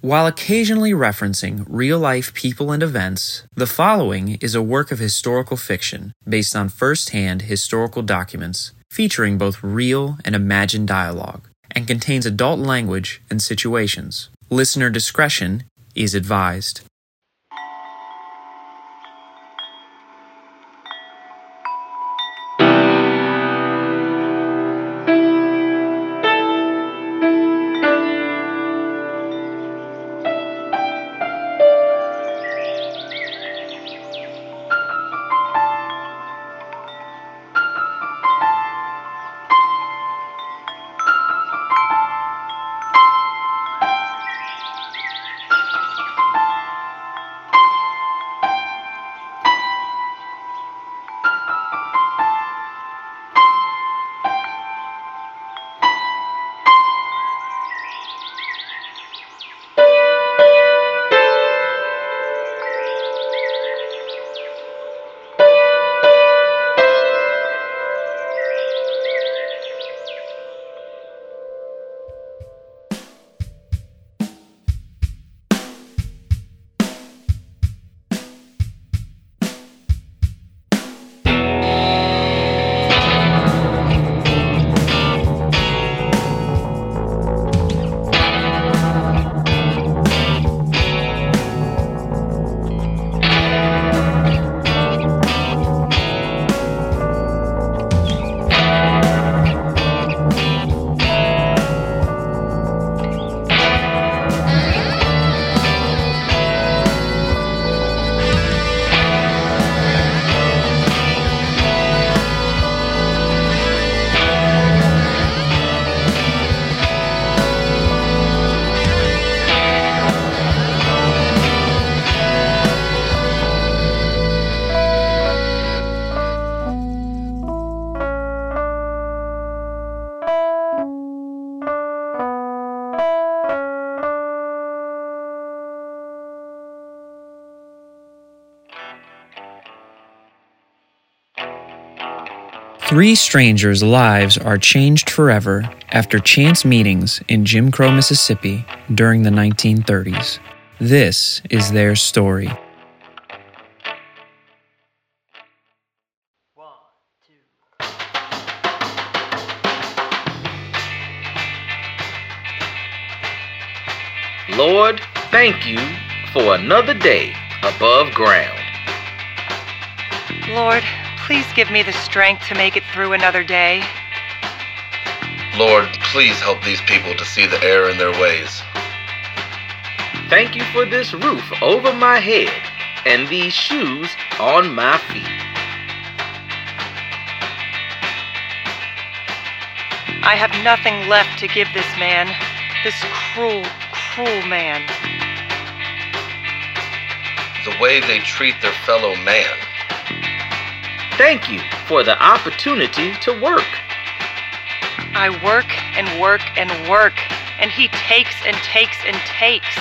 While occasionally referencing real life people and events, the following is a work of historical fiction based on first hand historical documents featuring both real and imagined dialogue and contains adult language and situations. Listener discretion is advised. Three strangers' lives are changed forever after chance meetings in Jim Crow, Mississippi during the 1930s. This is their story. Lord, thank you for another day above ground. Lord, please give me the strength to make it through another day. Lord, please help these people to see the error in their ways. Thank you for this roof over my head and these shoes on my feet. I have nothing left to give this man, this cruel, cruel man. The way they treat their fellow man. Thank you for the opportunity to work. I work and work and work, and he takes and takes and takes.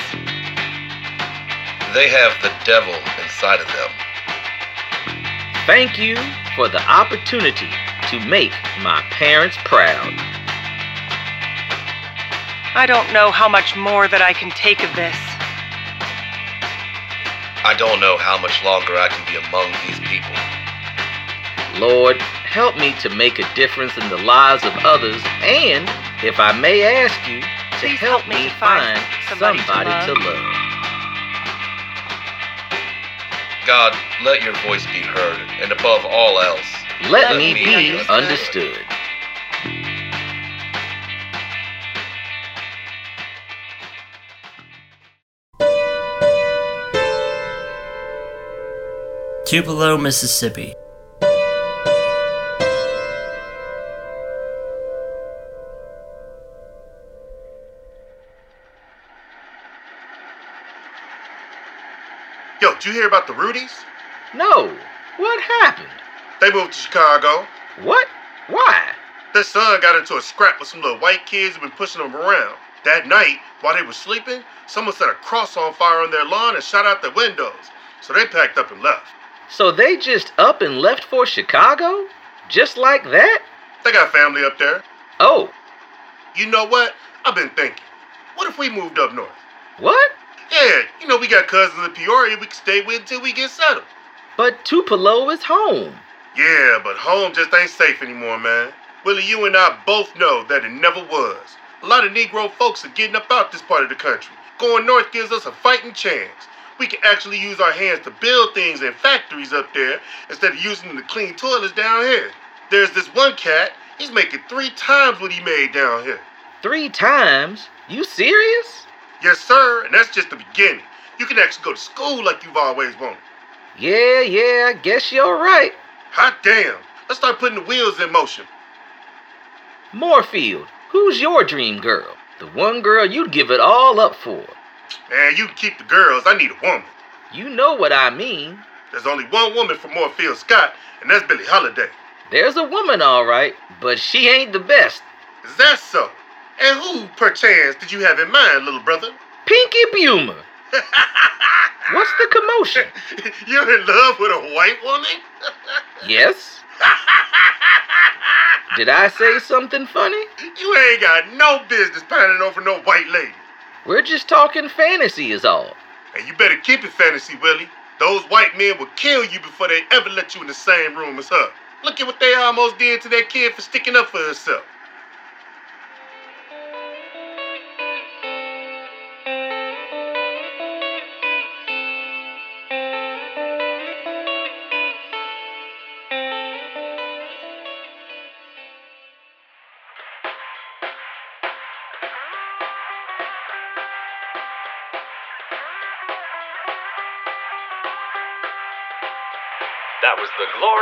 They have the devil inside of them. Thank you for the opportunity to make my parents proud. I don't know how much more that I can take of this. I don't know how much longer I can be among these people. Lord, help me to make a difference in the lives of others, and, if I may ask you, to Please help, help me me find find somebody somebody, to to love. God, let your voice be heard, and above all else, Let, Let me me be be understood. Tupelo, Mississippi. Did you hear about the Rudies? No, what happened? They moved to Chicago. What? Why? Their son got into a scrap with some little white kids who've been pushing them around. That night, while they were sleeping, someone set a cross on fire on their lawn and shot out their windows. So they packed up and left. So they just up and left for Chicago? Just like that? They got family up there. Oh, You know what? I've been thinking. What if we moved up north? What? Yeah, you know we got cousins in Peoria we can stay with until we get settled. But Tupelo is home. Yeah, but home just ain't safe anymore, man. Willie, you and I both know that it never was. A lot of Negro folks are getting up out this part of the country. Going north gives us a fighting chance. We can actually use our hands to build things in factories up there instead of using them to clean toilets down here. There's this one cat, he's making three times what he made down here. Three times? You serious? Yes, sir, and that's just the beginning. You can actually go to school like you've always wanted. Yeah, yeah, I guess you're right. Hot damn. Let's start putting the wheels in motion. Moorfield, who's your dream girl? The one girl you'd give it all up for. Man, you can keep the girls. I need a woman. You know what I mean. There's only one woman for Moorfield Scott, and that's Billie Holiday. There's a woman, all right, but she ain't the best. Is that so? And who, perchance, did you have in mind, little brother? Pinky Bumer. What's the commotion? You're in love with a white woman? Yes? Did I say something funny? You ain't got no business pining over no white lady. We're just talking fantasy, is all. And you better keep it fantasy, Willie. Those white men will kill you before they ever let you in the same room as her. Look at what they almost did to that kid for sticking up for herself.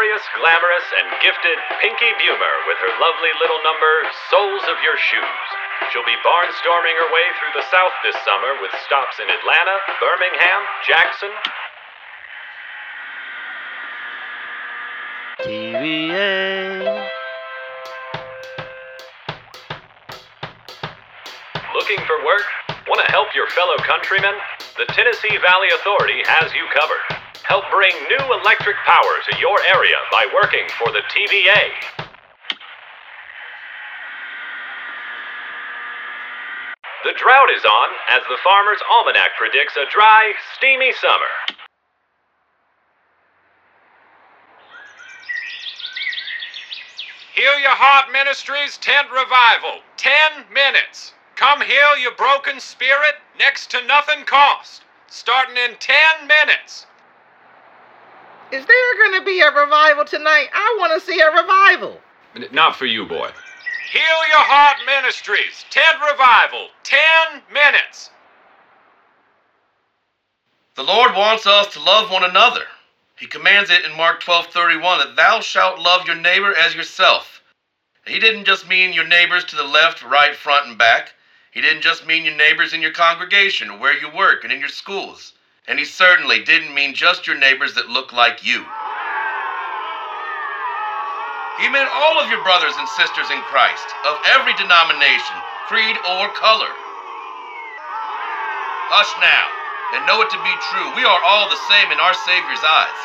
Glorious, glamorous, and gifted Pinky Bumer with her lovely little number, Soles of Your Shoes. She'll be barnstorming her way through the South this summer with stops in Atlanta, Birmingham, Jackson. TVA. Looking for work? Want to help your fellow countrymen? The Tennessee Valley Authority has you covered. Help bring new electric power to your area by working for the TVA. The drought is on as the Farmer's Almanac predicts a dry, steamy summer. Heal Your Heart Ministries Tent Revival. Ten minutes. Come heal your broken spirit next to nothing cost. Starting in ten minutes. Is there gonna be a revival tonight? I wanna see a revival. Not for you, boy. Heal Your Heart Ministries Tent Revival. Ten minutes. The Lord wants us to love one another. He commands it in Mark 12:31 that thou shalt love your neighbor as yourself. He didn't just mean your neighbors to the left, right, front, and back. He didn't just mean your neighbors in your congregation or where you work and in your schools. And he certainly didn't mean just your neighbors that look like you. He meant all of your brothers and sisters in Christ, of every denomination, creed, or color. Hush now, and know it to be true. We are all the same in our Savior's eyes.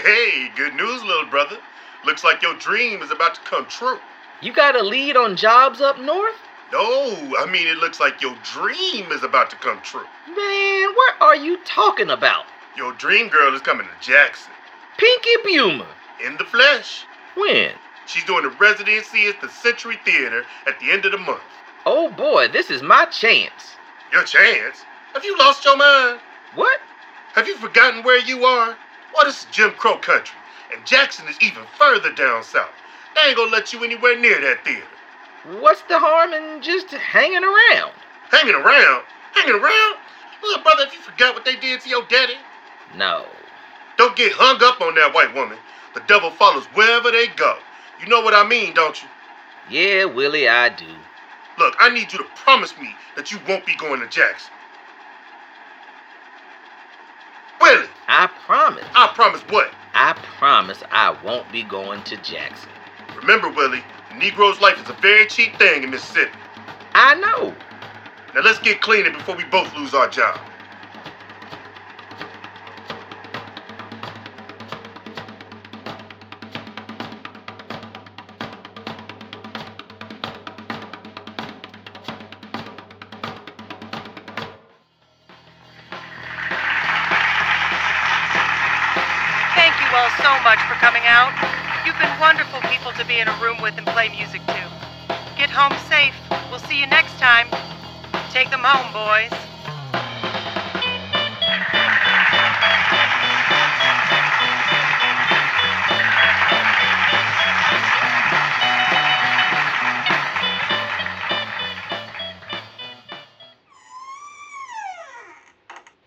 Hey, good news, little brother. Looks like your dream is about to come true. You got a lead on jobs up north? No, I mean, it looks like your dream is about to come true. Man, what are you talking about? Your dream girl is coming to Jackson. Pinky Bumer. In the flesh. When? She's doing a residency at the Century Theater at the end of the month. Oh boy, this is my chance. Your chance? Have you lost your mind? What? Have you forgotten where you are? Well, this is Jim Crow country, and Jackson is even further down south. They ain't gonna let you anywhere near that theater. What's the harm in just hanging around? Hanging around? Hanging around? Little brother, if you forgot what they did to your daddy, No. don't get hung up on that white woman. The devil follows wherever they go. You know what I mean, don't you? Yeah, Willie, I do. Look, I need you to promise me that you won't be going to Jackson. I promise. I promise what? I promise I won't be going to Jackson. Remember, Willie, the Negro's life is a very cheap thing in Mississippi. I know. Now let's get cleaner before we both lose our job. Out. You've been wonderful people to be in a room with and play music to. Get home safe. We'll see you next time. Take them home, boys.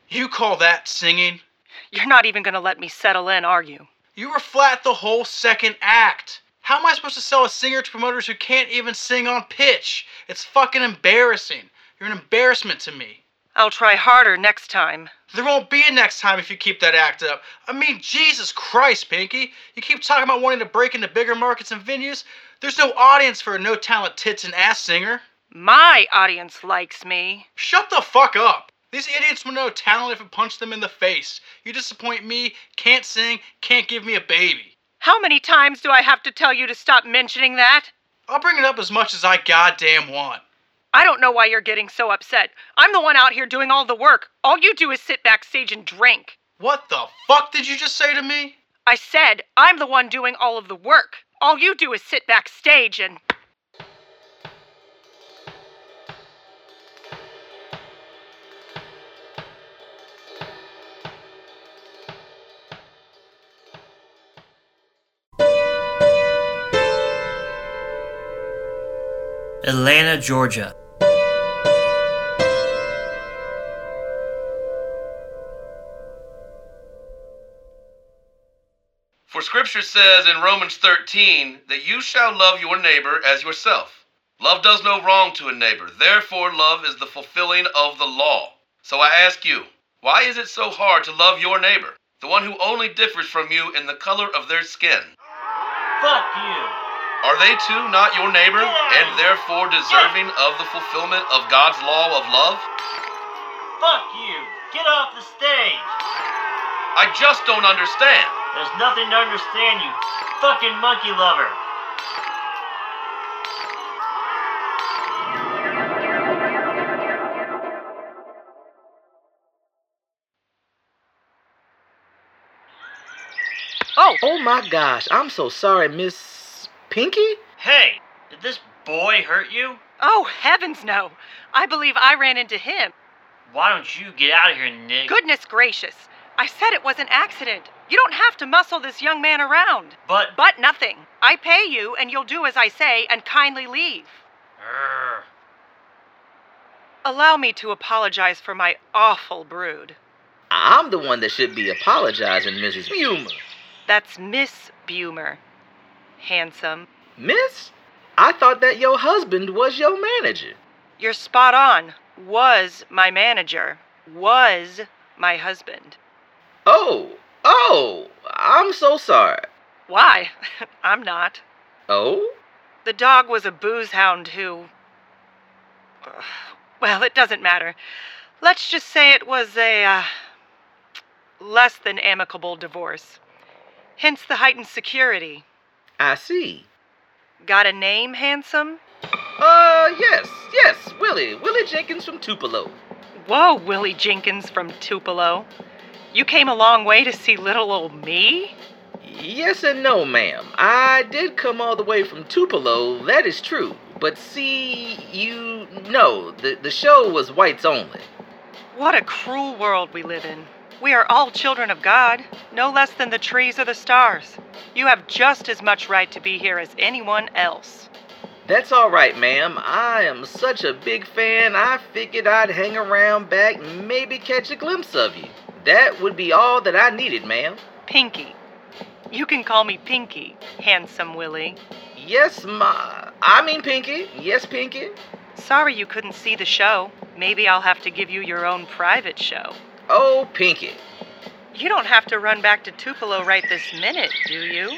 You call that singing? You're not even gonna let me settle in, are you? You were flat the whole second act. How am I supposed to sell a singer to promoters who can't even sing on pitch? It's fucking embarrassing. You're an embarrassment to me. I'll try harder next time. There won't be a next time if you keep that act up. I mean, Jesus Christ, Pinky. You keep talking about wanting to break into bigger markets and venues. There's no audience for a no talent tits and ass singer. My audience likes me. Shut the fuck up. These idiots will know talent if it punched them in the face. You disappoint me, can't sing, can't give me a baby. How many times do I have to tell you to stop mentioning that? I'll bring it up as much as I goddamn want. I don't know why you're getting so upset. I'm the one out here doing all the work. All you do is sit backstage and drink. What the fuck did you just say to me? I said I'm the one doing all of the work. All you do is sit backstage and. Atlanta, Georgia. For scripture says in Romans 13 that you shall love your neighbor as yourself. Love does no wrong to a neighbor. Therefore, love is the fulfilling of the law. So I ask you, why is it so hard to love your neighbor, the one who only differs from you in the color of their skin? Fuck you. Are they too not your neighbor and therefore deserving of the fulfillment of God's law of love? Fuck you. Get off the stage. I just don't understand. There's nothing to understand, you fucking monkey lover. Oh, Oh my gosh, I'm so sorry, Miss Pinky? Hey, did this boy hurt you? oh, heavens no. I believe I ran into him. Why don't you get out of here, Nick? Goodness gracious. I said it was an accident. You don't have to muscle this young man around. But. But nothing. I pay you, and you'll do as I say and kindly leave. Urgh. Allow me to apologize for my awful brood. I'm the one that should be apologizing, Mrs. Bumer. That's Miss Bumer. Handsome. Miss? I thought that your husband was your manager. You're spot on. Was my manager. Was my husband. Oh, oh, I'm so sorry. Why? I'm not. Oh? The dog was a booze hound who. Well, it doesn't matter. Let's just say it was a uh, less than amicable divorce. Hence the heightened security. I see. Got a name, handsome? Uh, yes, yes, Willie. Willie Jenkins from Tupelo. Whoa, Willie Jenkins from Tupelo. You came a long way to see little old me? Yes and no, ma'am. I did come all the way from Tupelo, that is true. But see, you know, the, the show was whites only. What a cruel world we live in. We are all children of God, no less than the trees or the stars. You have just as much right to be here as anyone else. That's all right, ma'am. I am such a big fan, I figured I'd hang around back and maybe catch a glimpse of you. That would be all that I needed, ma'am. Pinky. You can call me Pinky, handsome Willie. Yes, ma. I mean, Pinky. Yes, Pinky. Sorry you couldn't see the show. Maybe I'll have to give you your own private show. Oh, Pinky. You don't have to run back to Tupelo right this minute, do you?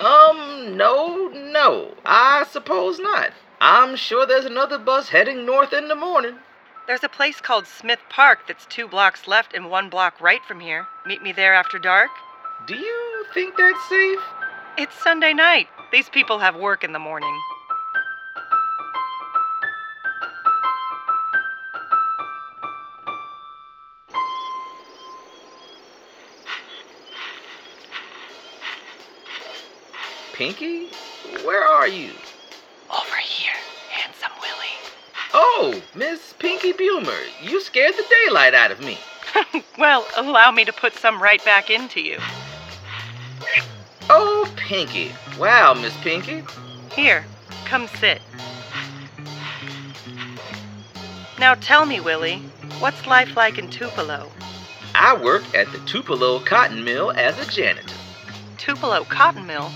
Um, no, no. I suppose not. I'm sure there's another bus heading north in the morning. There's a place called Smith Park that's two blocks left and one block right from here. Meet me there after dark. Do you think that's safe? It's Sunday night. These people have work in the morning. Pinky? Where are you? Over here, handsome Willie. Oh, Miss Pinky Bumer, you scared the daylight out of me. well, allow me to put some right back into you. Oh, Pinky. Wow, Miss Pinky. Here, come sit. Now tell me, Willie, what's life like in Tupelo? I work at the Tupelo Cotton Mill as a janitor. Tupelo Cotton Mill?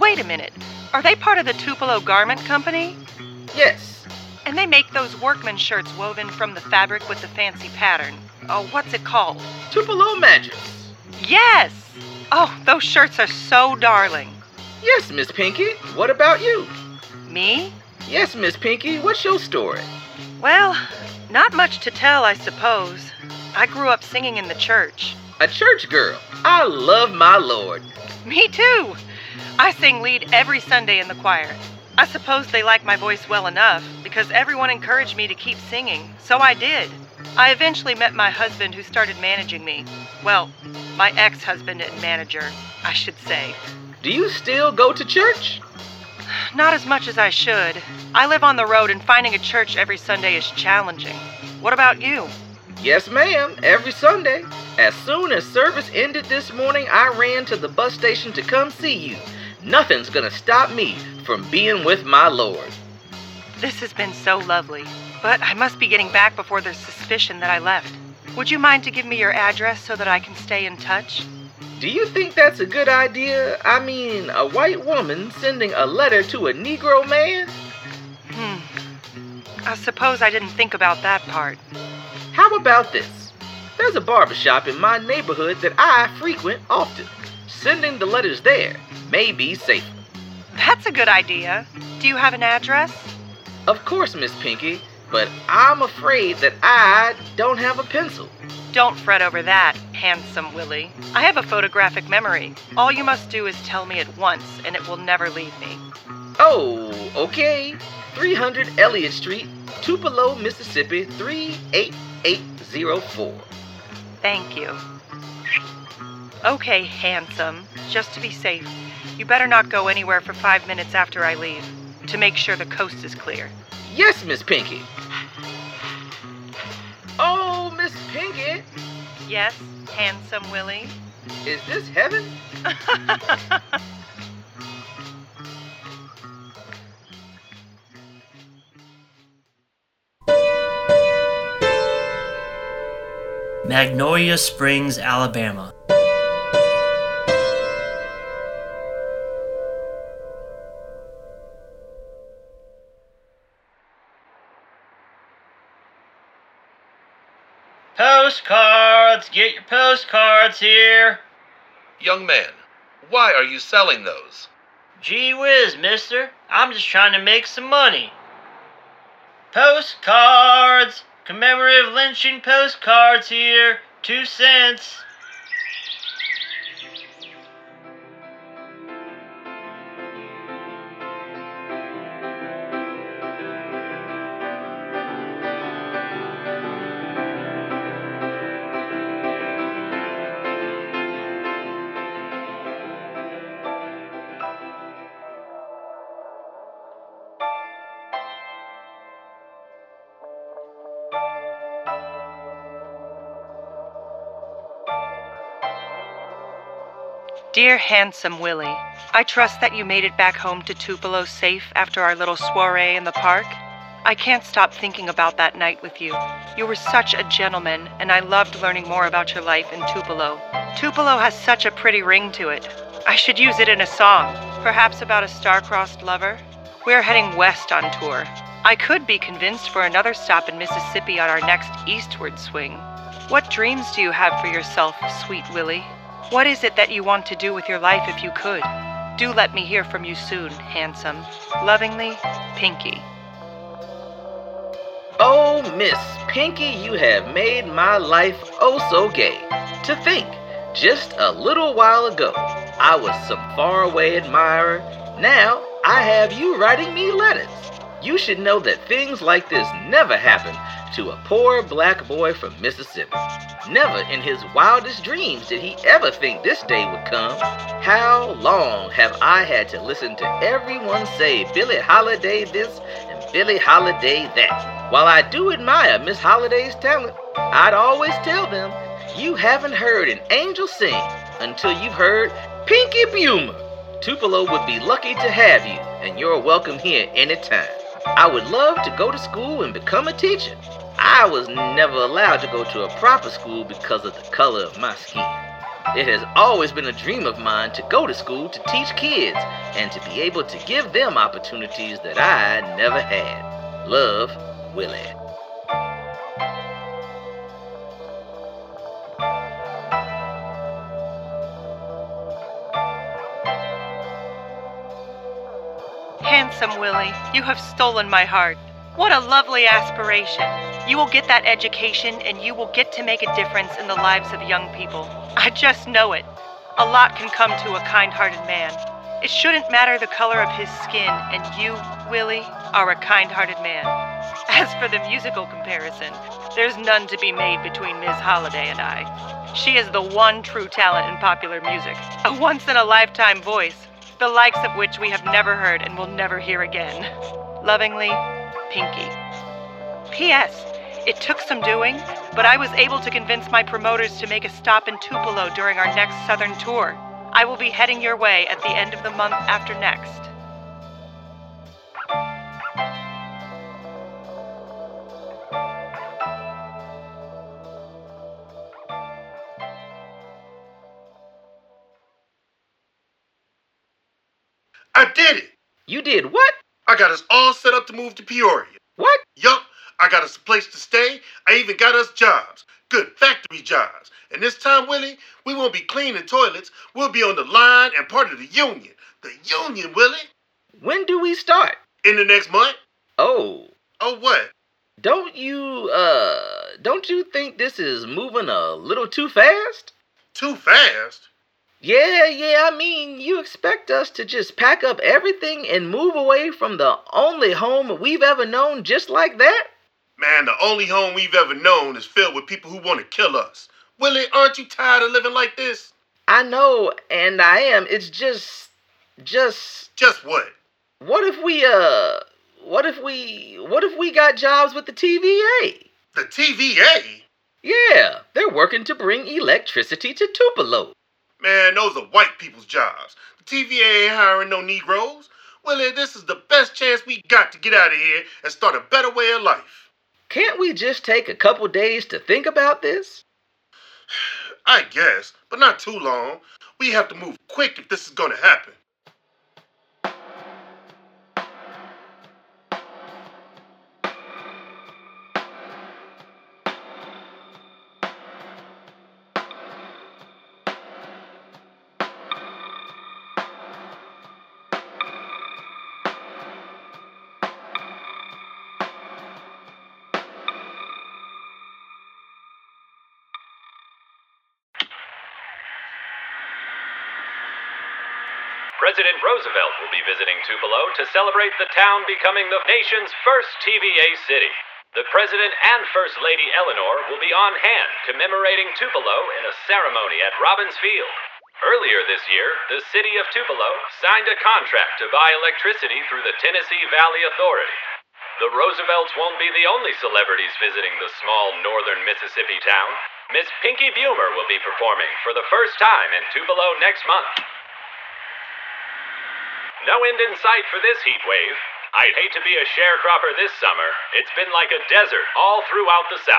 Wait a minute. Are they part of the Tupelo Garment Company? Yes. And they make those workman shirts woven from the fabric with the fancy pattern. Oh, what's it called? Tupelo Madras. Yes! Oh, those shirts are so darling. Yes, Miss Pinky. What about you? Me? Yes, Miss Pinky. What's your story? Well, not much to tell, I suppose. I grew up singing in the church. A church girl. I love my Lord. Me too. I sing lead every Sunday in the choir. I suppose they like my voice well enough because everyone encouraged me to keep singing, so I did. I eventually met my husband who started managing me. Well, my ex husband and manager, I should say. Do you still go to church? Not as much as I should. I live on the road and finding a church every Sunday is challenging. What about you? Yes, ma'am, every Sunday. As soon as service ended this morning, I ran to the bus station to come see you. Nothing's gonna stop me from being with my Lord. This has been so lovely, but I must be getting back before there's suspicion that I left. Would you mind to give me your address so that I can stay in touch? Do you think that's a good idea? I mean, a white woman sending a letter to a Negro man? Hmm. I suppose I didn't think about that part. How about this? There's a barbershop in my neighborhood that I frequent often. Sending the letters there may be safer. That's a good idea. Do you have an address? Of course, Miss Pinky, but I'm afraid that I don't have a pencil. Don't fret over that, handsome Willie. I have a photographic memory. All you must do is tell me at once, and it will never leave me. Oh, okay. 300 Elliott Street, Tupelo, Mississippi 38804. Thank you. Okay, handsome. Just to be safe, you better not go anywhere for five minutes after I leave to make sure the coast is clear. Yes, Miss Pinky. Oh, Miss Pinky. Yes, handsome Willie. Is this heaven? Magnolia Springs, Alabama. Postcards! Get your postcards here! Young man, why are you selling those? Gee whiz, mister. I'm just trying to make some money. Postcards! Commemorative lynching postcards here. Two cents. Dear handsome Willie, I trust that you made it back home to Tupelo safe after our little soiree in the park. I can't stop thinking about that night with you. You were such a gentleman, and I loved learning more about your life in Tupelo. Tupelo has such a pretty ring to it. I should use it in a song, perhaps about a star-crossed lover. We're heading west on tour. I could be convinced for another stop in Mississippi on our next eastward swing. What dreams do you have for yourself, sweet Willie? What is it that you want to do with your life if you could? Do let me hear from you soon, handsome. Lovingly, Pinky. Oh, Miss Pinky, you have made my life oh so gay. To think, just a little while ago, I was some faraway admirer. Now, I have you writing me letters. You should know that things like this never happen to a poor black boy from Mississippi. Never in his wildest dreams did he ever think this day would come. How long have I had to listen to everyone say Billie Holiday this and Billie Holiday that? While I do admire Miss Holiday's talent, I'd always tell them, you haven't heard an angel sing until you've heard Pinky Bumer. Tupelo would be lucky to have you, and you're welcome here anytime. I would love to go to school and become a teacher. I was never allowed to go to a proper school because of the color of my skin. It has always been a dream of mine to go to school to teach kids and to be able to give them opportunities that I never had. Love, Willie. Handsome Willie, you have stolen my heart. What a lovely aspiration. You will get that education and you will get to make a difference in the lives of young people. I just know it. A lot can come to a kind hearted man. It shouldn't matter the color of his skin, and you, Willie, are a kind hearted man. As for the musical comparison, there's none to be made between Miss Holiday and I. She is the one true talent in popular music, a once in a lifetime voice, the likes of which we have never heard and will never hear again. Lovingly, Pinky. P.S. It took some doing, but I was able to convince my promoters to make a stop in Tupelo during our next southern tour. I will be heading your way at the end of the month after next. You did what? I got us all set up to move to Peoria. What? Yup, I got us a place to stay. I even got us jobs. Good factory jobs. And this time, Willie, we won't be cleaning toilets. We'll be on the line and part of the union. The union, Willie. When do we start? In the next month. Oh, Oh, what? don't you, uh, don't you think this is moving a little too fast? Too fast? Yeah, yeah, I mean, you expect us to just pack up everything and move away from the only home we've ever known just like that? Man, the only home we've ever known is filled with people who want to kill us. Willie, aren't you tired of living like this? I know, and I am. It's just, just, Just what? what if we, uh, what if we, what if we got jobs with the TVA? The TVA? Yeah, they're working to bring electricity to Tupelo. Man, those are white people's jobs. The TVA ain't hiring no Negroes. Willie, this is the best chance we got to get out of here and start a better way of life. Can't we just take a couple days to think about this? I guess, but not too long. We have to move quick if this is gonna happen. President Roosevelt will be visiting Tupelo to celebrate the town becoming the nation's first TVA city. The President and First Lady Eleanor will be on hand commemorating Tupelo in a ceremony at Robins Field. Earlier this year, the city of Tupelo signed a contract to buy electricity through the Tennessee Valley Authority. The Roosevelts won't be the only celebrities visiting the small northern Mississippi town. Miss Pinky Bumer will be performing for the first time in Tupelo next month. No end in sight for this heat wave. I'd hate to be a sharecropper this summer. It's been like a desert all throughout the South.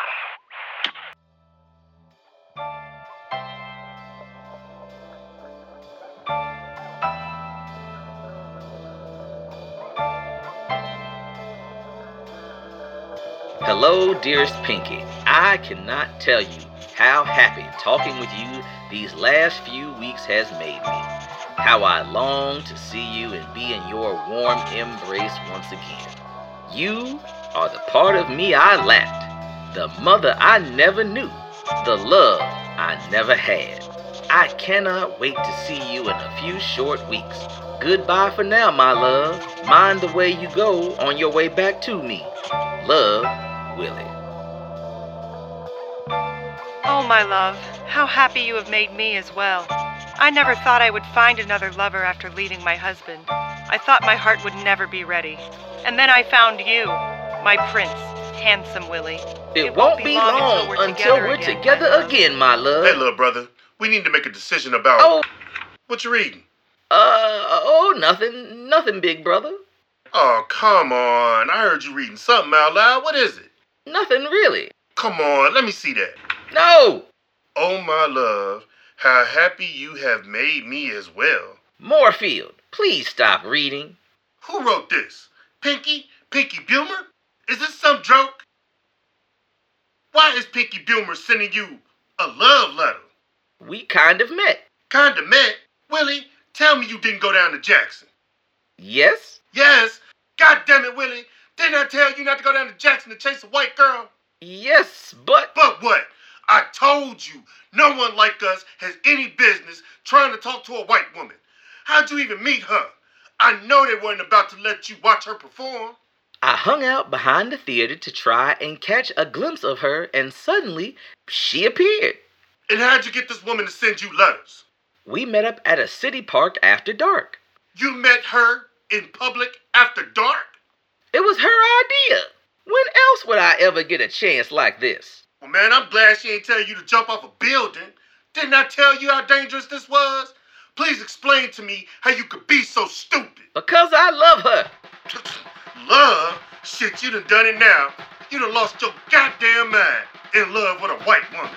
Hello, dearest Pinky. I cannot tell you how happy talking with you these last few weeks has made me. How I long to see you and be in your warm embrace once again. You are the part of me I lacked, the mother I never knew, the love I never had. I cannot wait to see you in a few short weeks. Goodbye for now, my love. Mind the way you go on your way back to me. Love, Willie. Oh, my love, how happy you have made me as well. I never thought I would find another lover after leaving my husband. I thought my heart would never be ready. And then I found you, my prince, handsome Willie. It, won't, be long, until we're until together we're again, together my love. again, my love. Hey, little brother, we need to make a decision about Oh, what you reading. uh, oh, nothing, nothing, big brother. Oh, come on. I heard you reading something out loud. What is it? Nothing really. Come on, let me see that. No, Oh, my love, how happy you have made me as well. Moorfield, please stop reading. Who wrote this? Pinky? Pinky Bulmer? Is this some joke? Why is Pinky Bulmer sending you a love letter? We kind of met. Kinda met. Willie, tell me you didn't go down to Jackson. Yes? Yes. God damn it, Willie. Didn't I tell you not to go down to Jackson to chase a white girl? Yes, but But what? I told you, no one like us has any business trying to talk to a white woman. How'd you even meet her? I know they weren't about to let you watch her perform. I hung out behind the theater to try and catch a glimpse of her, and suddenly she appeared. And how'd you get this woman to send you letters? We met up at a city park after dark. You met her in public after dark? It was her idea. When else would I ever get a chance like this? Well, man, I'm glad she ain't tell you to jump off a building. Didn't I tell you how dangerous this was? Please explain to me how you could be so stupid. Because I love her. Love? Shit, you done done it now. You done lost your goddamn mind in love with a white woman.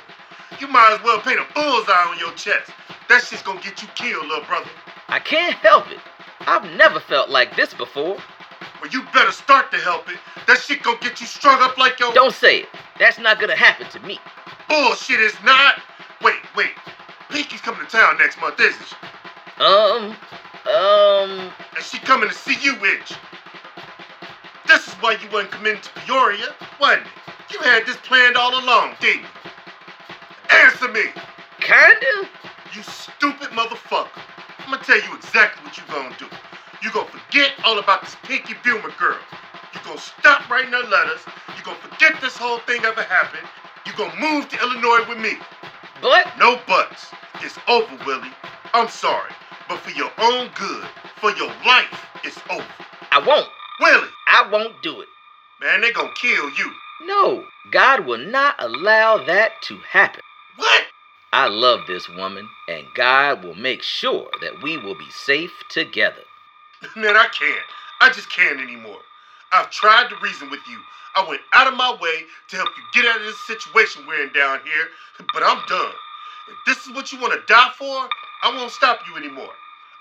You might as well paint a bullseye on your chest. That shit's gonna get you killed, little brother. I can't help it. I've never felt like this before. Well, you better start to help it. That shit gonna get you strung up like your Don't say it. That's not gonna happen to me. bullshit is not. Wait, wait. Pinky's coming to town next month, isn't she? Um, um, And she coming to see you, itch. This is why you wasn't committed to Peoria, wasn't it? You had this planned all along, didn't you? Answer me, kinda. you stupid motherfucker. I'm gonna tell you exactly what you're gonna do. You gonna forget all about this Pinky Bulmer girl. You're gonna stop writing her letters. You're gonna forget this whole thing ever happened. You're gonna move to Illinois with me. But No buts. It's over, Willie. I'm sorry. But for your own good, for your life, it's over. I won't. Willie, I won't do it. man, they gonna kill you. No, God will not allow that to happen. What? I love this woman, and God will make sure that we will be safe together. Man, I can't. I just can't anymore. I've tried to reason with you. I went out of my way to help you get out of this situation we're in down here, but I'm done. If this is what you want to die for, I won't stop you anymore.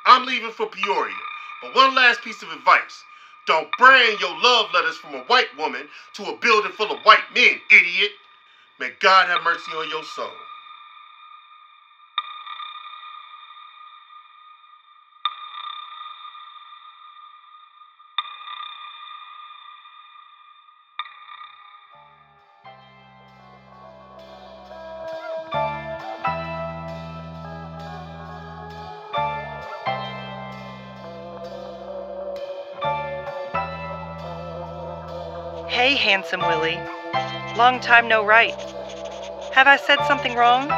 I'm leaving for Peoria. But one last piece of advice. Don't bring your love letters from a white woman to a building full of white men, idiot. May God have mercy on your soul. Handsome Willie. Long time no write. Have I said something wrong?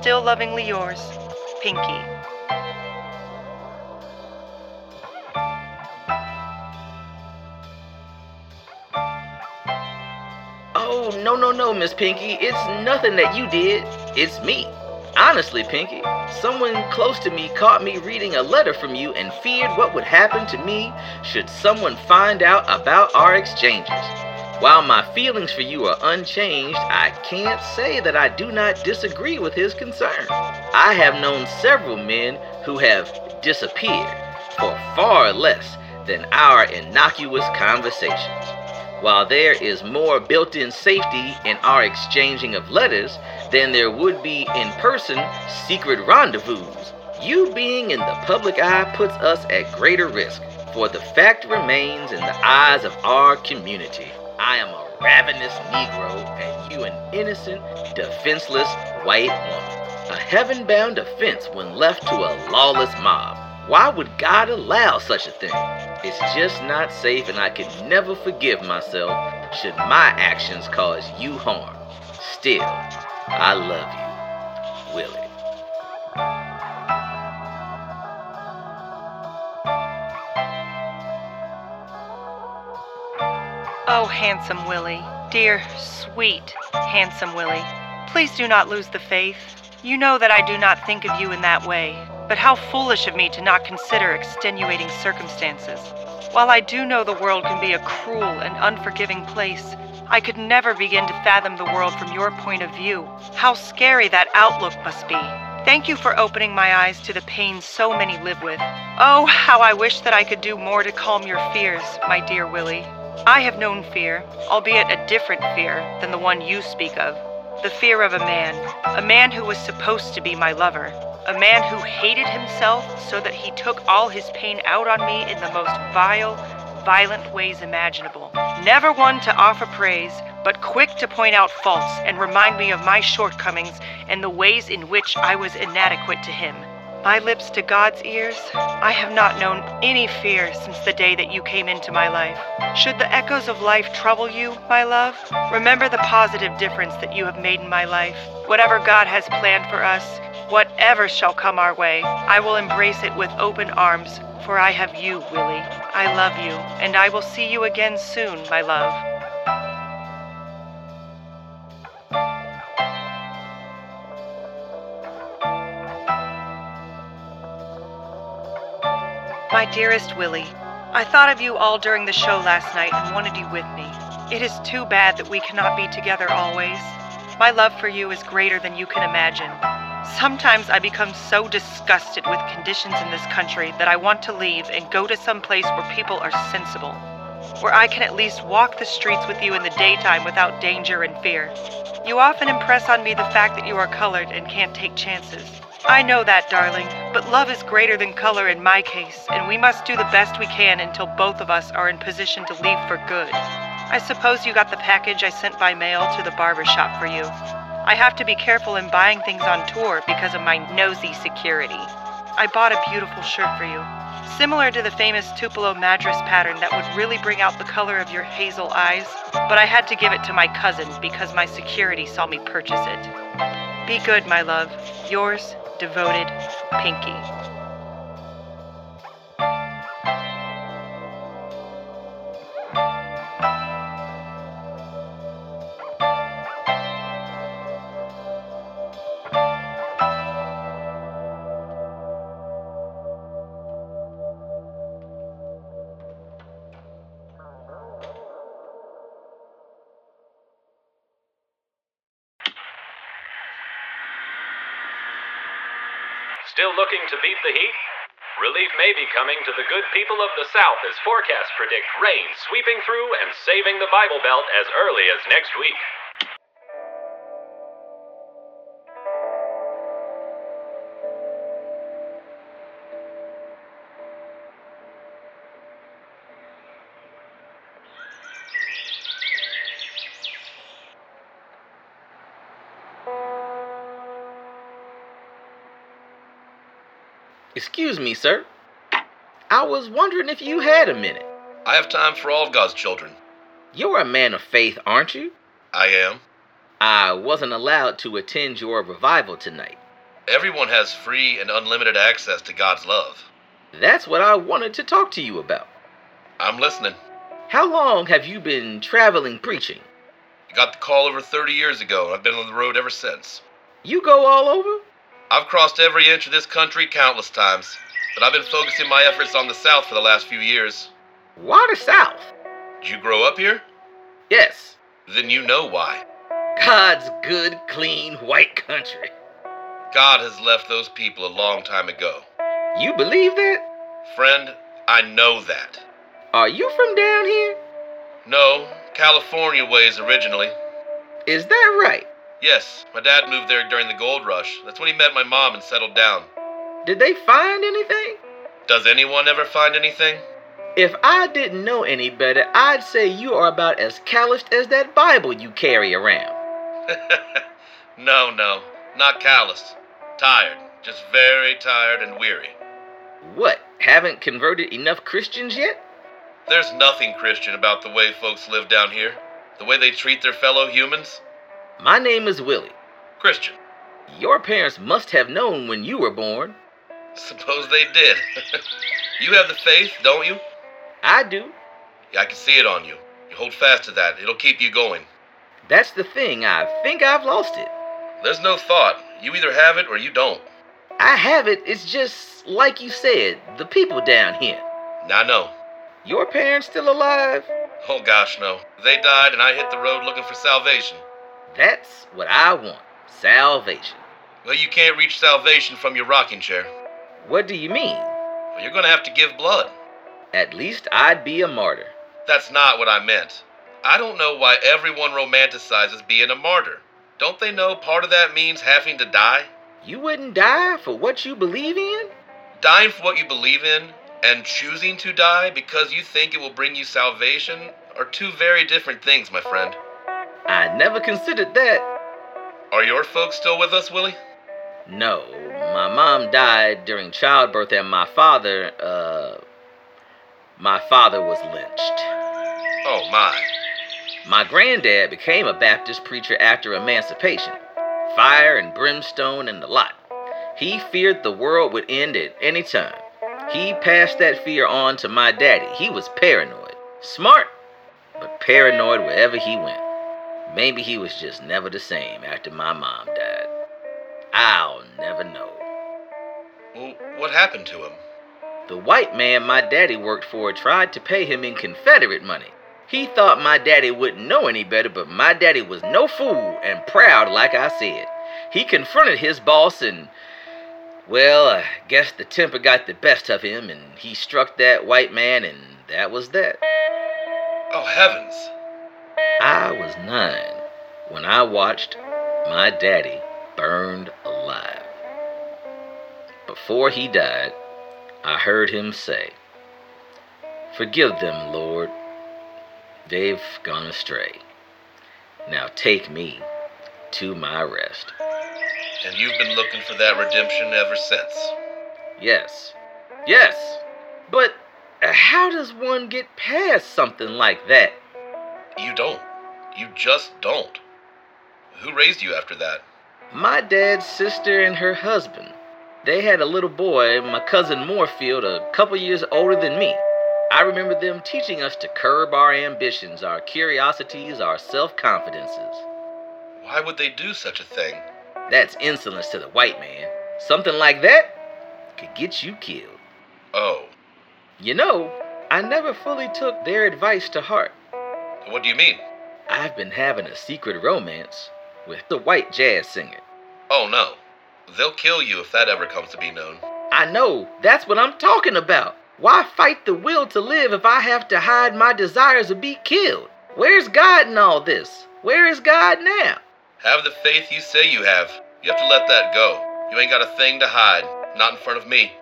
Still lovingly yours, Pinky. Oh, no, no, no, Miss Pinky. It's nothing that you did. It's me. Honestly, Pinky, someone close to me caught me reading a letter from you and feared what would happen to me should someone find out about our exchanges. While my feelings for you are unchanged, I can't say that I do not disagree with his concern. I have known several men who have disappeared for far less than our innocuous conversations. while there is more built in safety in our exchanging of letters than there would be in person secret rendezvous, you being in the public eye puts us at greater risk. For the fact remains in the eyes of our community I am a ravenous Negro and you an innocent, defenseless white woman. A heaven bound offense when left to a lawless mob. Why would God allow such a thing? It's just not safe, and I could never forgive myself should my actions cause you harm. Still, I love you, Willie. Oh, handsome Willie. Dear, sweet, handsome Willie. Please do not lose the faith. You know that I do not think of you in that way, but how foolish of me to not consider extenuating circumstances. While I do know the world can be a cruel and unforgiving place, I could never begin to fathom the world from your point of view. How scary that outlook must be. Thank you for opening my eyes to the pain so many live with. Oh, how I wish that I could do more to calm your fears, my dear Willie. I have known fear, albeit a different fear than the one you speak of. The fear of a man, a man who was supposed to be my lover, a man who hated himself so that he took all his pain out on me in the most vile, violent ways imaginable. Never one to offer praise, but quick to point out faults and remind me of my shortcomings and the ways in which I was inadequate to him. My lips to God's ears, I have not known any fear since the day that you came into my life. Should the echoes of life trouble you, my love, remember the positive difference that you have made in my life. Whatever God has planned for us, whatever shall come our way, I will embrace it with open arms, for I have you, Willie. I love you, and I will see you again soon, my love. My dearest Willie, I thought of you all during the show last night and wanted you with me. It is too bad that we cannot be together always. My love for you is greater than you can imagine. Sometimes I become so disgusted with conditions in this country that I want to leave and go to some place where people are sensible, where I can at least walk the streets with you in the daytime without danger and fear. You often impress on me the fact that you are colored and can't take chances. I know that, darling, but love is greater than color in my case, and we must do the best we can until both of us are in position to leave for good. I suppose you got the package I sent by mail to the barber shop for you. I have to be careful in buying things on tour because of my nosy security. I bought a beautiful shirt for you, similar to the famous Tupelo Madras pattern that would really bring out the color of your hazel eyes, but I had to give it to my cousin because my security saw me purchase it. Be good, my love. Yours, devoted Pinky. Still looking to beat the heat? Relief may be coming to the good people of the South as forecasts predict rain sweeping through and saving the Bible Belt as early as next week. Excuse me, sir. I was wondering if you had a minute. I have time for all of God's children. You're a man of faith, aren't you? I am. I wasn't allowed to attend your revival tonight. Everyone has free and unlimited access to God's love. That's what I wanted to talk to you about. I'm listening. How long have you been traveling preaching? I got the call over 30 years ago, and I've been on the road ever since. You go all over? I've crossed every inch of this country countless times, but I've been focusing my efforts on the South for the last few years. Why the South? Did you grow up here? Yes. Then you know why. God's good, clean, white country. God has left those people a long time ago. You believe that? Friend, I know that. Are you from down here? No, California ways originally. Is that right? Yes, my dad moved there during the gold rush. That's when he met my mom and settled down. Did they find anything? Does anyone ever find anything? If I didn't know any better, I'd say you are about as calloused as that Bible you carry around. no, no, not calloused. Tired. Just very tired and weary. What? Haven't converted enough Christians yet? There's nothing Christian about the way folks live down here. The way they treat their fellow humans. My name is Willie. Christian. Your parents must have known when you were born. Suppose they did. you have the faith, don't you? I do. Yeah, I can see it on you. You hold fast to that. It'll keep you going. That's the thing. I think I've lost it. There's no thought. You either have it or you don't. I have it. It's just like you said, the people down here. I know. Your parents still alive? Oh gosh, no. They died and I hit the road looking for salvation. That's what I want. Salvation. Well, you can't reach salvation from your rocking chair. What do you mean? Well, you're gonna have to give blood. At least I'd be a martyr. That's not what I meant. I don't know why everyone romanticizes being a martyr. Don't they know part of that means having to die? You wouldn't die for what you believe in? Dying for what you believe in and choosing to die because you think it will bring you salvation are two very different things, my friend. I never considered that. Are your folks still with us, Willie? No. My mom died during childbirth and my father, uh. My father was lynched. Oh, my. My granddad became a Baptist preacher after emancipation. Fire and brimstone and the lot. He feared the world would end at any time. He passed that fear on to my daddy. He was paranoid. Smart, but paranoid wherever he went. Maybe he was just never the same after my mom died. I'll never know. Well, what happened to him? The white man my daddy worked for tried to pay him in Confederate money. He thought my daddy wouldn't know any better, but my daddy was no fool and proud, like I said. He confronted his boss and, well, I guess the temper got the best of him and he struck that white man, and that was that. Oh, heavens. I was nine when I watched my daddy burned alive. Before he died, I heard him say, Forgive them, Lord. They've gone astray. Now take me to my rest. And you've been looking for that redemption ever since. Yes. Yes. But how does one get past something like that? You don't. You just don't. Who raised you after that? My dad's sister and her husband. They had a little boy, my cousin Moorfield, a couple years older than me. I remember them teaching us to curb our ambitions, our curiosities, our self confidences. Why would they do such a thing? That's insolence to the white man. Something like that could get you killed. Oh. You know, I never fully took their advice to heart. What do you mean? I've been having a secret romance with the white jazz singer. Oh no. They'll kill you if that ever comes to be known. I know. That's what I'm talking about. Why fight the will to live if I have to hide my desires or be killed? Where's God in all this? Where is God now? Have the faith you say you have. You have to let that go. You ain't got a thing to hide. Not in front of me.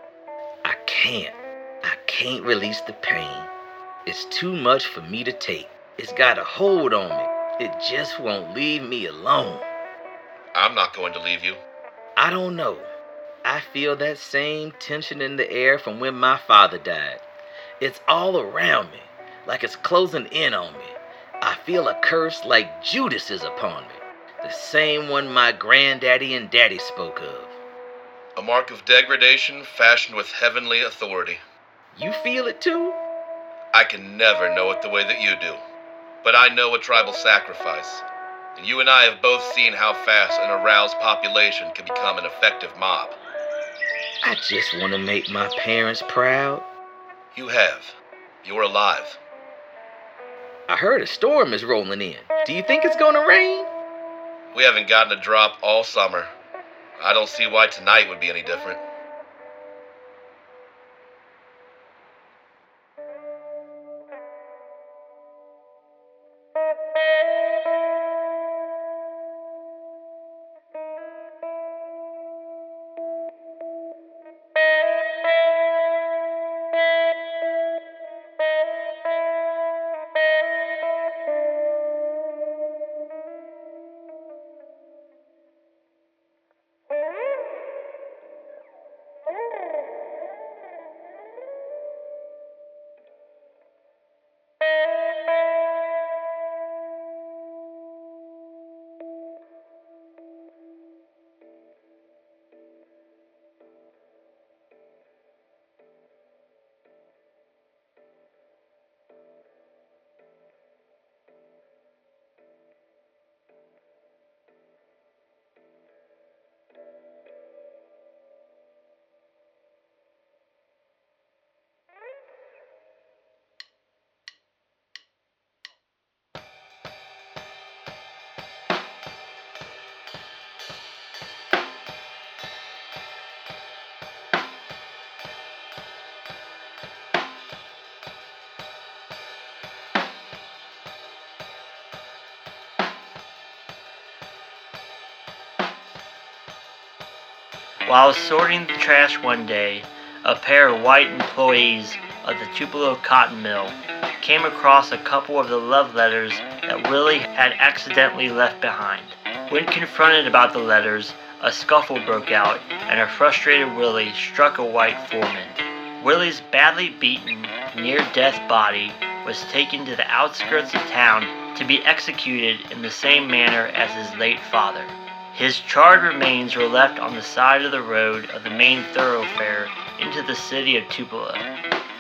I can't. I can't release the pain. It's too much for me to take. It's got a hold on me. It just won't leave me alone. I'm not going to leave you. I don't know. I feel that same tension in the air from when my father died. It's all around me, like it's closing in on me. I feel a curse like Judas is upon me, the same one my granddaddy and daddy spoke of. A mark of degradation fashioned with heavenly authority. You feel it too? I can never know it the way that you do. But I know a tribal sacrifice. And you and I have both seen how fast an aroused population can become an effective mob. I just want to make my parents proud. You have. You're alive. I heard a storm is rolling in. Do you think it's going to rain? We haven't gotten a drop all summer. I don't see why tonight would be any different. While sorting the trash one day, a pair of white employees of the Tupelo cotton mill came across a couple of the love letters that Willie had accidentally left behind. When confronted about the letters, a scuffle broke out and a frustrated Willie struck a white foreman. Willie's badly beaten, near death body was taken to the outskirts of town to be executed in the same manner as his late father. His charred remains were left on the side of the road of the main thoroughfare into the city of Tupelo.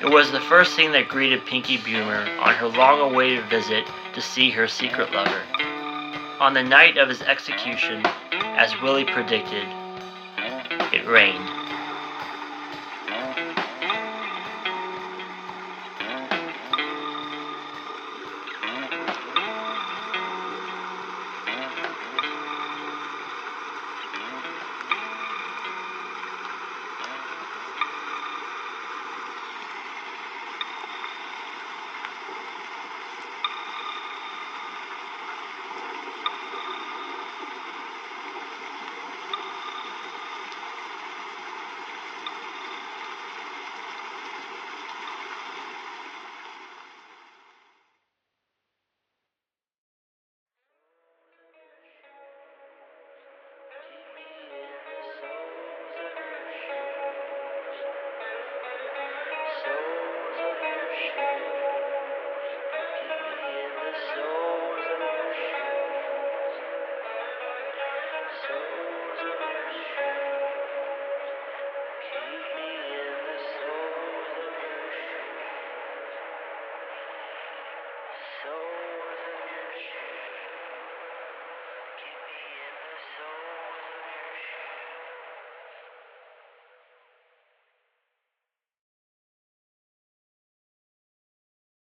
It was the first thing that greeted Pinky Bumer on her long awaited visit to see her secret lover. On the night of his execution, as Willie predicted, it rained.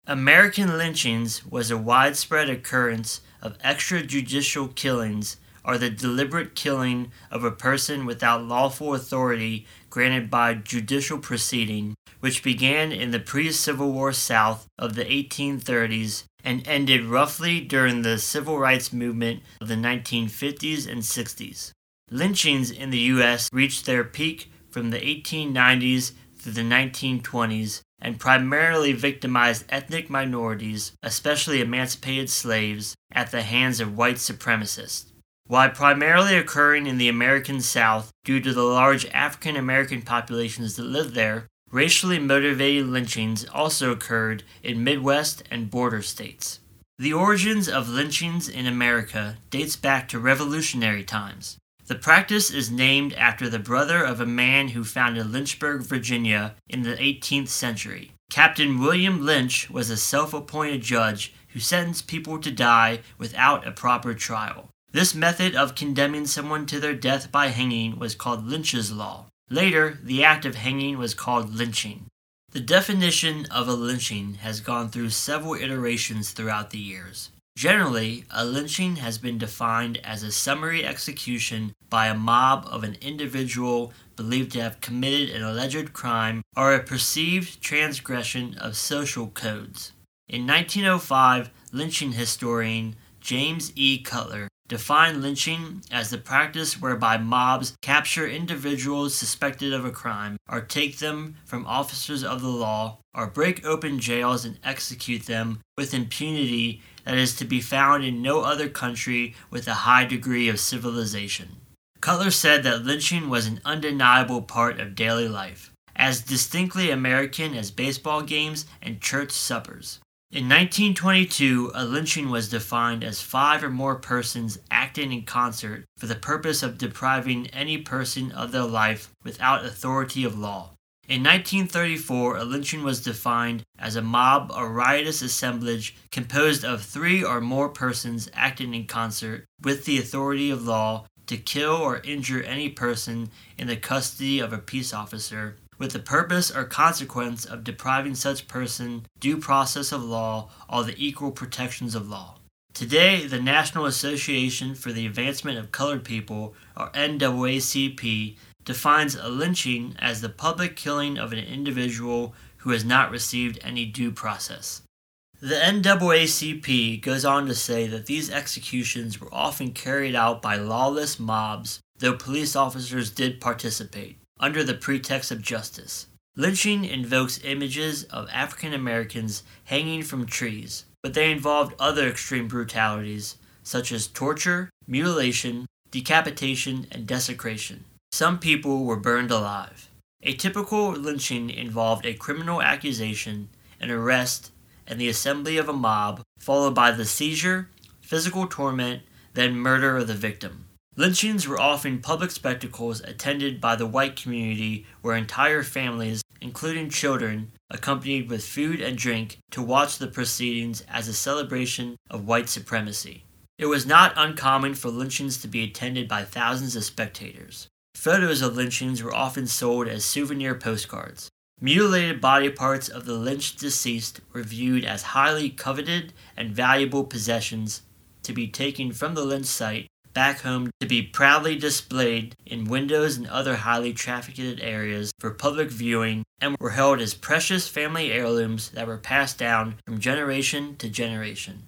American lynchings was a widespread occurrence of extrajudicial killings or the deliberate killing of a person without lawful authority granted by judicial proceeding, which began in the pre Civil War South of the 1830s and ended roughly during the civil rights movement of the 1950s and 60s. Lynchings in the U.S. reached their peak from the 1890s through the 1920s and primarily victimized ethnic minorities, especially emancipated slaves, at the hands of white supremacists. While primarily occurring in the American South due to the large African American populations that lived there, racially motivated lynchings also occurred in Midwest and border states. The origins of lynchings in America dates back to revolutionary times. The practice is named after the brother of a man who founded Lynchburg, Virginia in the 18th century. Captain William Lynch was a self appointed judge who sentenced people to die without a proper trial. This method of condemning someone to their death by hanging was called Lynch's Law. Later, the act of hanging was called lynching. The definition of a lynching has gone through several iterations throughout the years. Generally, a lynching has been defined as a summary execution by a mob of an individual believed to have committed an alleged crime or a perceived transgression of social codes. In 1905, lynching historian James E. Cutler defined lynching as the practice whereby mobs capture individuals suspected of a crime or take them from officers of the law or break open jails and execute them with impunity that is to be found in no other country with a high degree of civilization. Cutler said that lynching was an undeniable part of daily life, as distinctly American as baseball games and church suppers. In 1922, a lynching was defined as five or more persons acting in concert for the purpose of depriving any person of their life without authority of law. In 1934, a lynching was defined as a mob or riotous assemblage composed of three or more persons acting in concert with the authority of law to kill or injure any person in the custody of a peace officer with the purpose or consequence of depriving such person due process of law or the equal protections of law. Today, the National Association for the Advancement of Colored People, or NAACP, defines a lynching as the public killing of an individual who has not received any due process. The NAACP goes on to say that these executions were often carried out by lawless mobs though police officers did participate, under the pretext of justice. Lynching invokes images of African Americans hanging from trees, but they involved other extreme brutalities, such as torture, mutilation, decapitation, and desecration. Some people were burned alive. A typical lynching involved a criminal accusation, an arrest, and the assembly of a mob, followed by the seizure, physical torment, then murder of the victim. Lynchings were often public spectacles attended by the white community where entire families, including children, accompanied with food and drink to watch the proceedings as a celebration of white supremacy. It was not uncommon for lynchings to be attended by thousands of spectators. Photos of lynchings were often sold as souvenir postcards. Mutilated body parts of the lynched deceased were viewed as highly coveted and valuable possessions to be taken from the lynch site back home to be proudly displayed in windows and other highly trafficked areas for public viewing and were held as precious family heirlooms that were passed down from generation to generation.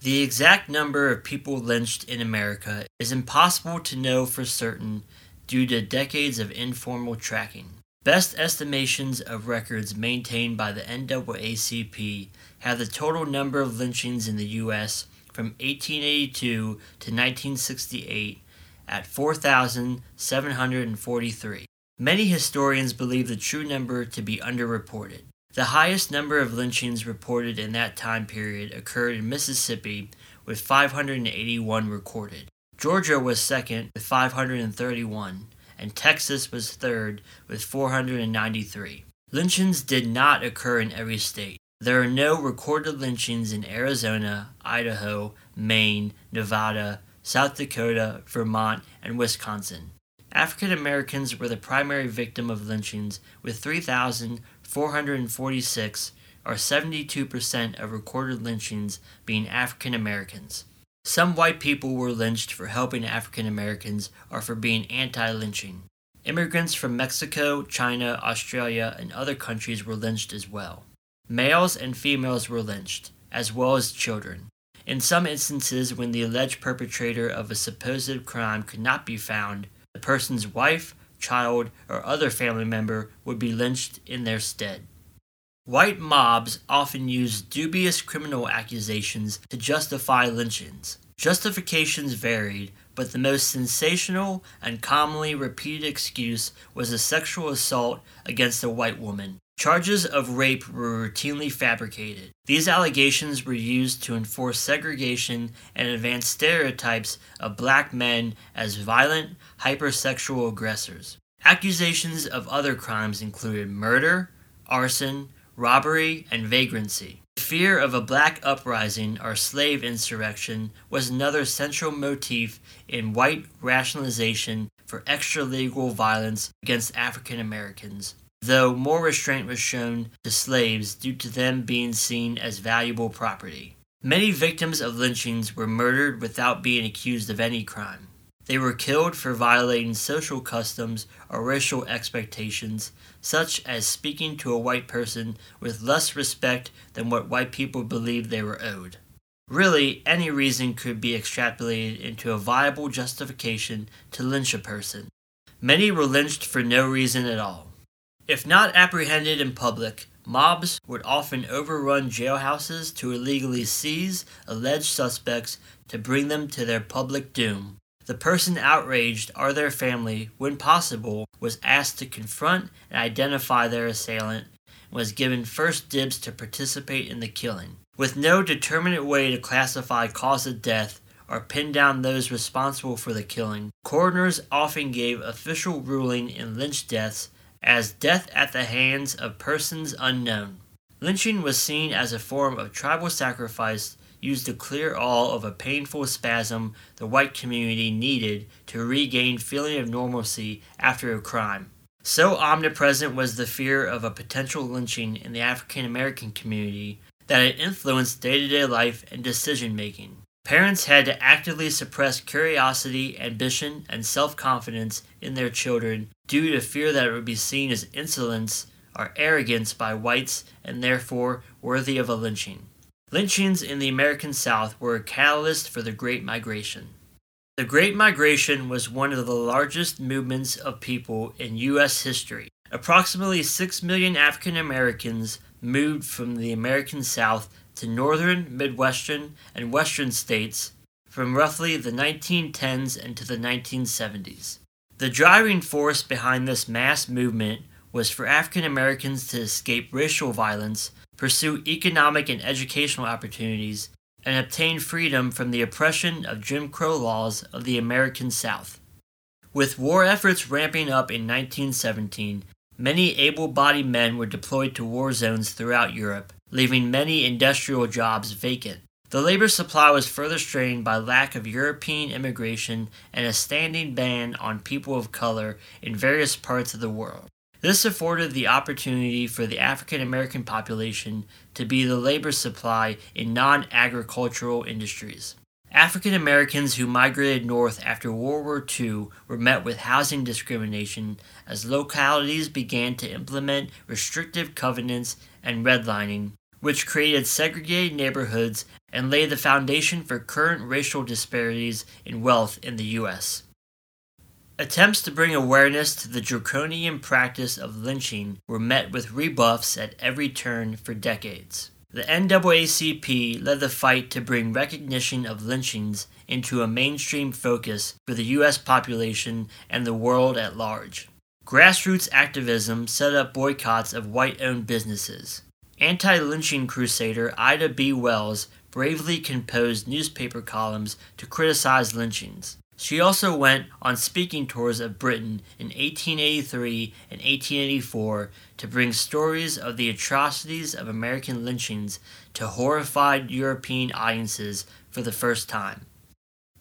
The exact number of people lynched in America is impossible to know for certain due to decades of informal tracking. Best estimations of records maintained by the NAACP have the total number of lynchings in the U.S. from 1882 to 1968 at 4,743. Many historians believe the true number to be underreported. The highest number of lynchings reported in that time period occurred in Mississippi, with 581 recorded. Georgia was second with 531, and Texas was third with 493. Lynchings did not occur in every state. There are no recorded lynchings in Arizona, Idaho, Maine, Nevada, South Dakota, Vermont, and Wisconsin. African Americans were the primary victim of lynchings, with 3,446, or 72% of recorded lynchings, being African Americans. Some white people were lynched for helping African Americans or for being anti lynching. Immigrants from Mexico, China, Australia, and other countries were lynched as well. Males and females were lynched, as well as children. In some instances, when the alleged perpetrator of a supposed crime could not be found, the person's wife, child, or other family member would be lynched in their stead. White mobs often use dubious criminal accusations to justify lynchings. Justifications varied, but the most sensational and commonly repeated excuse was a sexual assault against a white woman. Charges of rape were routinely fabricated. These allegations were used to enforce segregation and advance stereotypes of black men as violent, hypersexual aggressors. Accusations of other crimes included murder, arson, robbery, and vagrancy. The fear of a black uprising or slave insurrection was another central motif in white rationalization for extralegal violence against African Americans, though more restraint was shown to slaves due to them being seen as valuable property. Many victims of lynchings were murdered without being accused of any crime. They were killed for violating social customs or racial expectations, such as speaking to a white person with less respect than what white people believed they were owed. Really, any reason could be extrapolated into a viable justification to lynch a person. Many were lynched for no reason at all. If not apprehended in public, mobs would often overrun jailhouses to illegally seize alleged suspects to bring them to their public doom. The person outraged or their family, when possible, was asked to confront and identify their assailant and was given first dibs to participate in the killing. With no determinate way to classify cause of death or pin down those responsible for the killing, coroners often gave official ruling in lynch deaths as death at the hands of persons unknown. Lynching was seen as a form of tribal sacrifice used to clear all of a painful spasm the white community needed to regain feeling of normalcy after a crime. So omnipresent was the fear of a potential lynching in the African American community that it influenced day to day life and decision making. Parents had to actively suppress curiosity, ambition, and self confidence in their children due to fear that it would be seen as insolence or arrogance by whites and therefore worthy of a lynching. Lynchings in the American South were a catalyst for the Great Migration. The Great Migration was one of the largest movements of people in U.S. history. Approximately 6 million African Americans moved from the American South to northern, midwestern, and western states from roughly the 1910s into the 1970s. The driving force behind this mass movement was for African Americans to escape racial violence, pursue economic and educational opportunities, and obtain freedom from the oppression of Jim Crow laws of the American South. With war efforts ramping up in 1917, many able bodied men were deployed to war zones throughout Europe, leaving many industrial jobs vacant. The labor supply was further strained by lack of European immigration and a standing ban on people of color in various parts of the world. This afforded the opportunity for the African American population to be the labor supply in non agricultural industries. African Americans who migrated north after World War II were met with housing discrimination as localities began to implement restrictive covenants and redlining, which created segregated neighborhoods and laid the foundation for current racial disparities in wealth in the U.S. Attempts to bring awareness to the draconian practice of lynching were met with rebuffs at every turn for decades. The NAACP led the fight to bring recognition of lynchings into a mainstream focus for the U.S. population and the world at large. Grassroots activism set up boycotts of white owned businesses. Anti lynching crusader Ida B. Wells bravely composed newspaper columns to criticize lynchings. She also went on speaking tours of Britain in 1883 and 1884 to bring stories of the atrocities of American lynchings to horrified European audiences for the first time.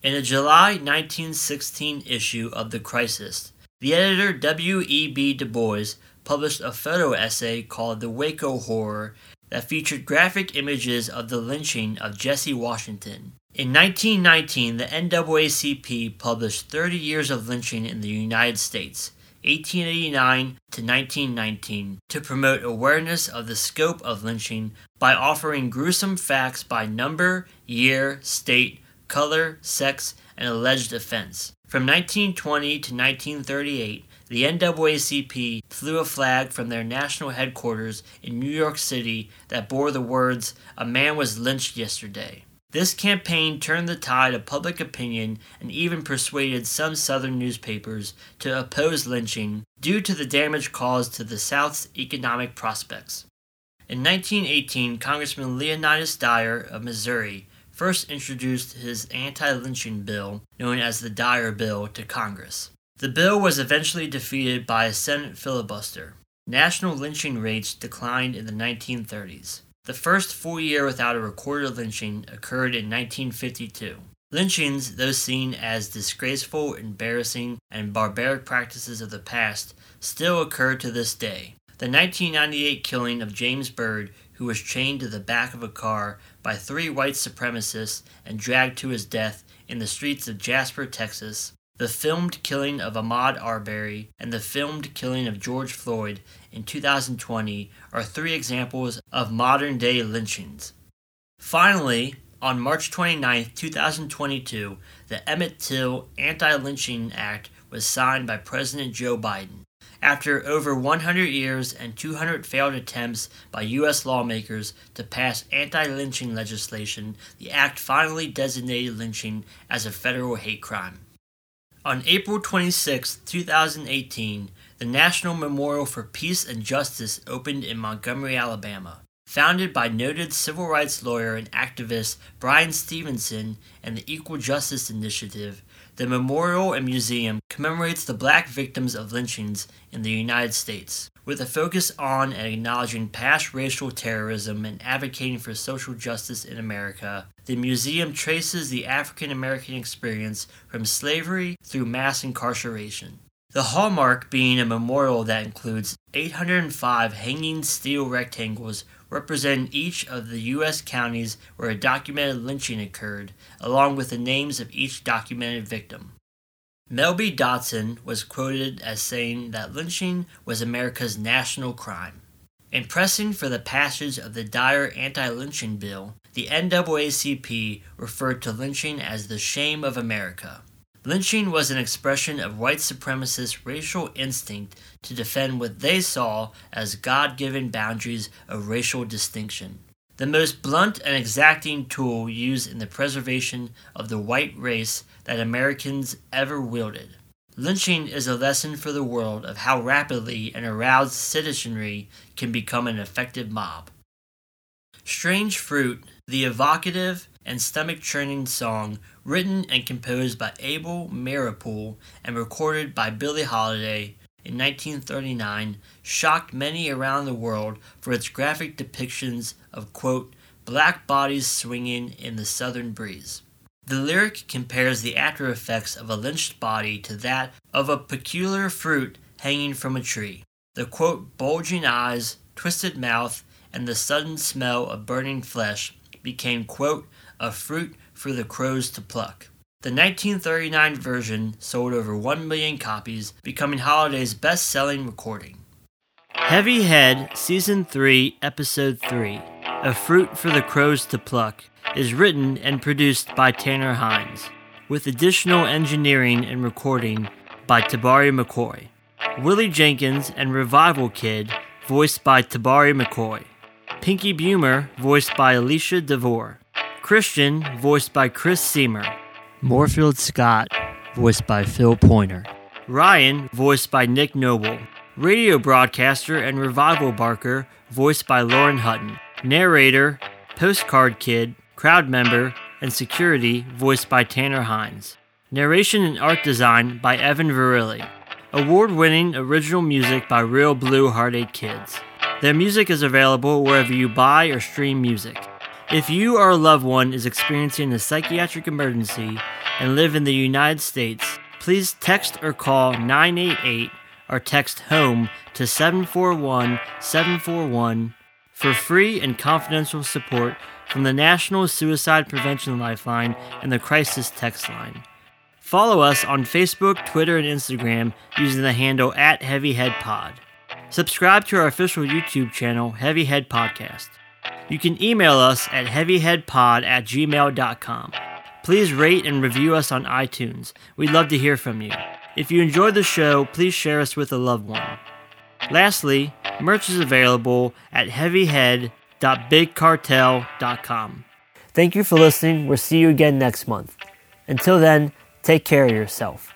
In a July 1916 issue of The Crisis, the editor W. E. B. Du Bois published a photo essay called The Waco Horror that featured graphic images of the lynching of Jesse Washington. In 1919, the NAACP published 30 Years of Lynching in the United States, 1889 to 1919, to promote awareness of the scope of lynching by offering gruesome facts by number, year, state, color, sex, and alleged offense. From 1920 to 1938, the NAACP flew a flag from their national headquarters in New York City that bore the words, A man was lynched yesterday. This campaign turned the tide of public opinion and even persuaded some Southern newspapers to oppose lynching due to the damage caused to the South's economic prospects. In 1918, Congressman Leonidas Dyer of Missouri first introduced his anti lynching bill, known as the Dyer Bill, to Congress. The bill was eventually defeated by a Senate filibuster. National lynching rates declined in the 1930s. The first full year without a recorded lynching occurred in 1952. Lynchings, though seen as disgraceful, embarrassing, and barbaric practices of the past, still occur to this day. The 1998 killing of James Byrd, who was chained to the back of a car by three white supremacists and dragged to his death in the streets of Jasper, Texas, the filmed killing of Ahmaud Arbery, and the filmed killing of George Floyd in 2020 are three examples of modern day lynchings. Finally, on March 29, 2022, the Emmett Till Anti Lynching Act was signed by President Joe Biden. After over 100 years and 200 failed attempts by U.S. lawmakers to pass anti lynching legislation, the act finally designated lynching as a federal hate crime. On April 26, 2018, the National Memorial for Peace and Justice opened in Montgomery, Alabama. Founded by noted civil rights lawyer and activist Bryan Stevenson and the Equal Justice Initiative, the memorial and museum commemorates the black victims of lynchings in the United States, with a focus on and acknowledging past racial terrorism and advocating for social justice in America. The museum traces the African American experience from slavery through mass incarceration. The hallmark being a memorial that includes 805 hanging steel rectangles representing each of the U.S. counties where a documented lynching occurred, along with the names of each documented victim. Melby B. Dotson was quoted as saying that lynching was America's national crime. In pressing for the passage of the Dyer anti lynching bill, the NAACP referred to lynching as the shame of America. Lynching was an expression of white supremacist racial instinct to defend what they saw as God given boundaries of racial distinction. The most blunt and exacting tool used in the preservation of the white race that Americans ever wielded. Lynching is a lesson for the world of how rapidly an aroused citizenry can become an effective mob. Strange Fruit, the evocative and stomach churning song written and composed by Abel Meeropol and recorded by Billie Holiday in 1939, shocked many around the world for its graphic depictions of, quote, black bodies swinging in the southern breeze. The lyric compares the after effects of a lynched body to that of a peculiar fruit hanging from a tree. The quote, bulging eyes, twisted mouth, and the sudden smell of burning flesh became, quote, a fruit for the crows to pluck. The 1939 version sold over 1 million copies, becoming Holiday's best selling recording. Heavy Head Season 3, Episode 3 A Fruit for the Crows to Pluck is written and produced by Tanner Hines, with additional engineering and recording by Tabari McCoy. Willie Jenkins and Revival Kid, voiced by Tabari McCoy. Pinky Bumer, voiced by Alicia DeVore. Christian, voiced by Chris Seamer. Moorfield Scott, voiced by Phil Pointer. Ryan, voiced by Nick Noble. Radio broadcaster and revival barker, voiced by Lauren Hutton. Narrator, postcard kid, crowd member, and security, voiced by Tanner Hines. Narration and art design by Evan Verilli. Award winning original music by Real Blue Heartache Kids. Their music is available wherever you buy or stream music. If you or a loved one is experiencing a psychiatric emergency and live in the United States, please text or call 988 or text HOME to 741 741 for free and confidential support from the National Suicide Prevention Lifeline and the Crisis Text Line. Follow us on Facebook, Twitter, and Instagram using the handle at HeavyHeadPod. Subscribe to our official YouTube channel, Heavyhead Podcast. You can email us at heavyheadpod at gmail.com. Please rate and review us on iTunes. We'd love to hear from you. If you enjoyed the show, please share us with a loved one. Lastly, merch is available at heavyhead.bigcartel.com. Thank you for listening. We'll see you again next month. Until then, take care of yourself.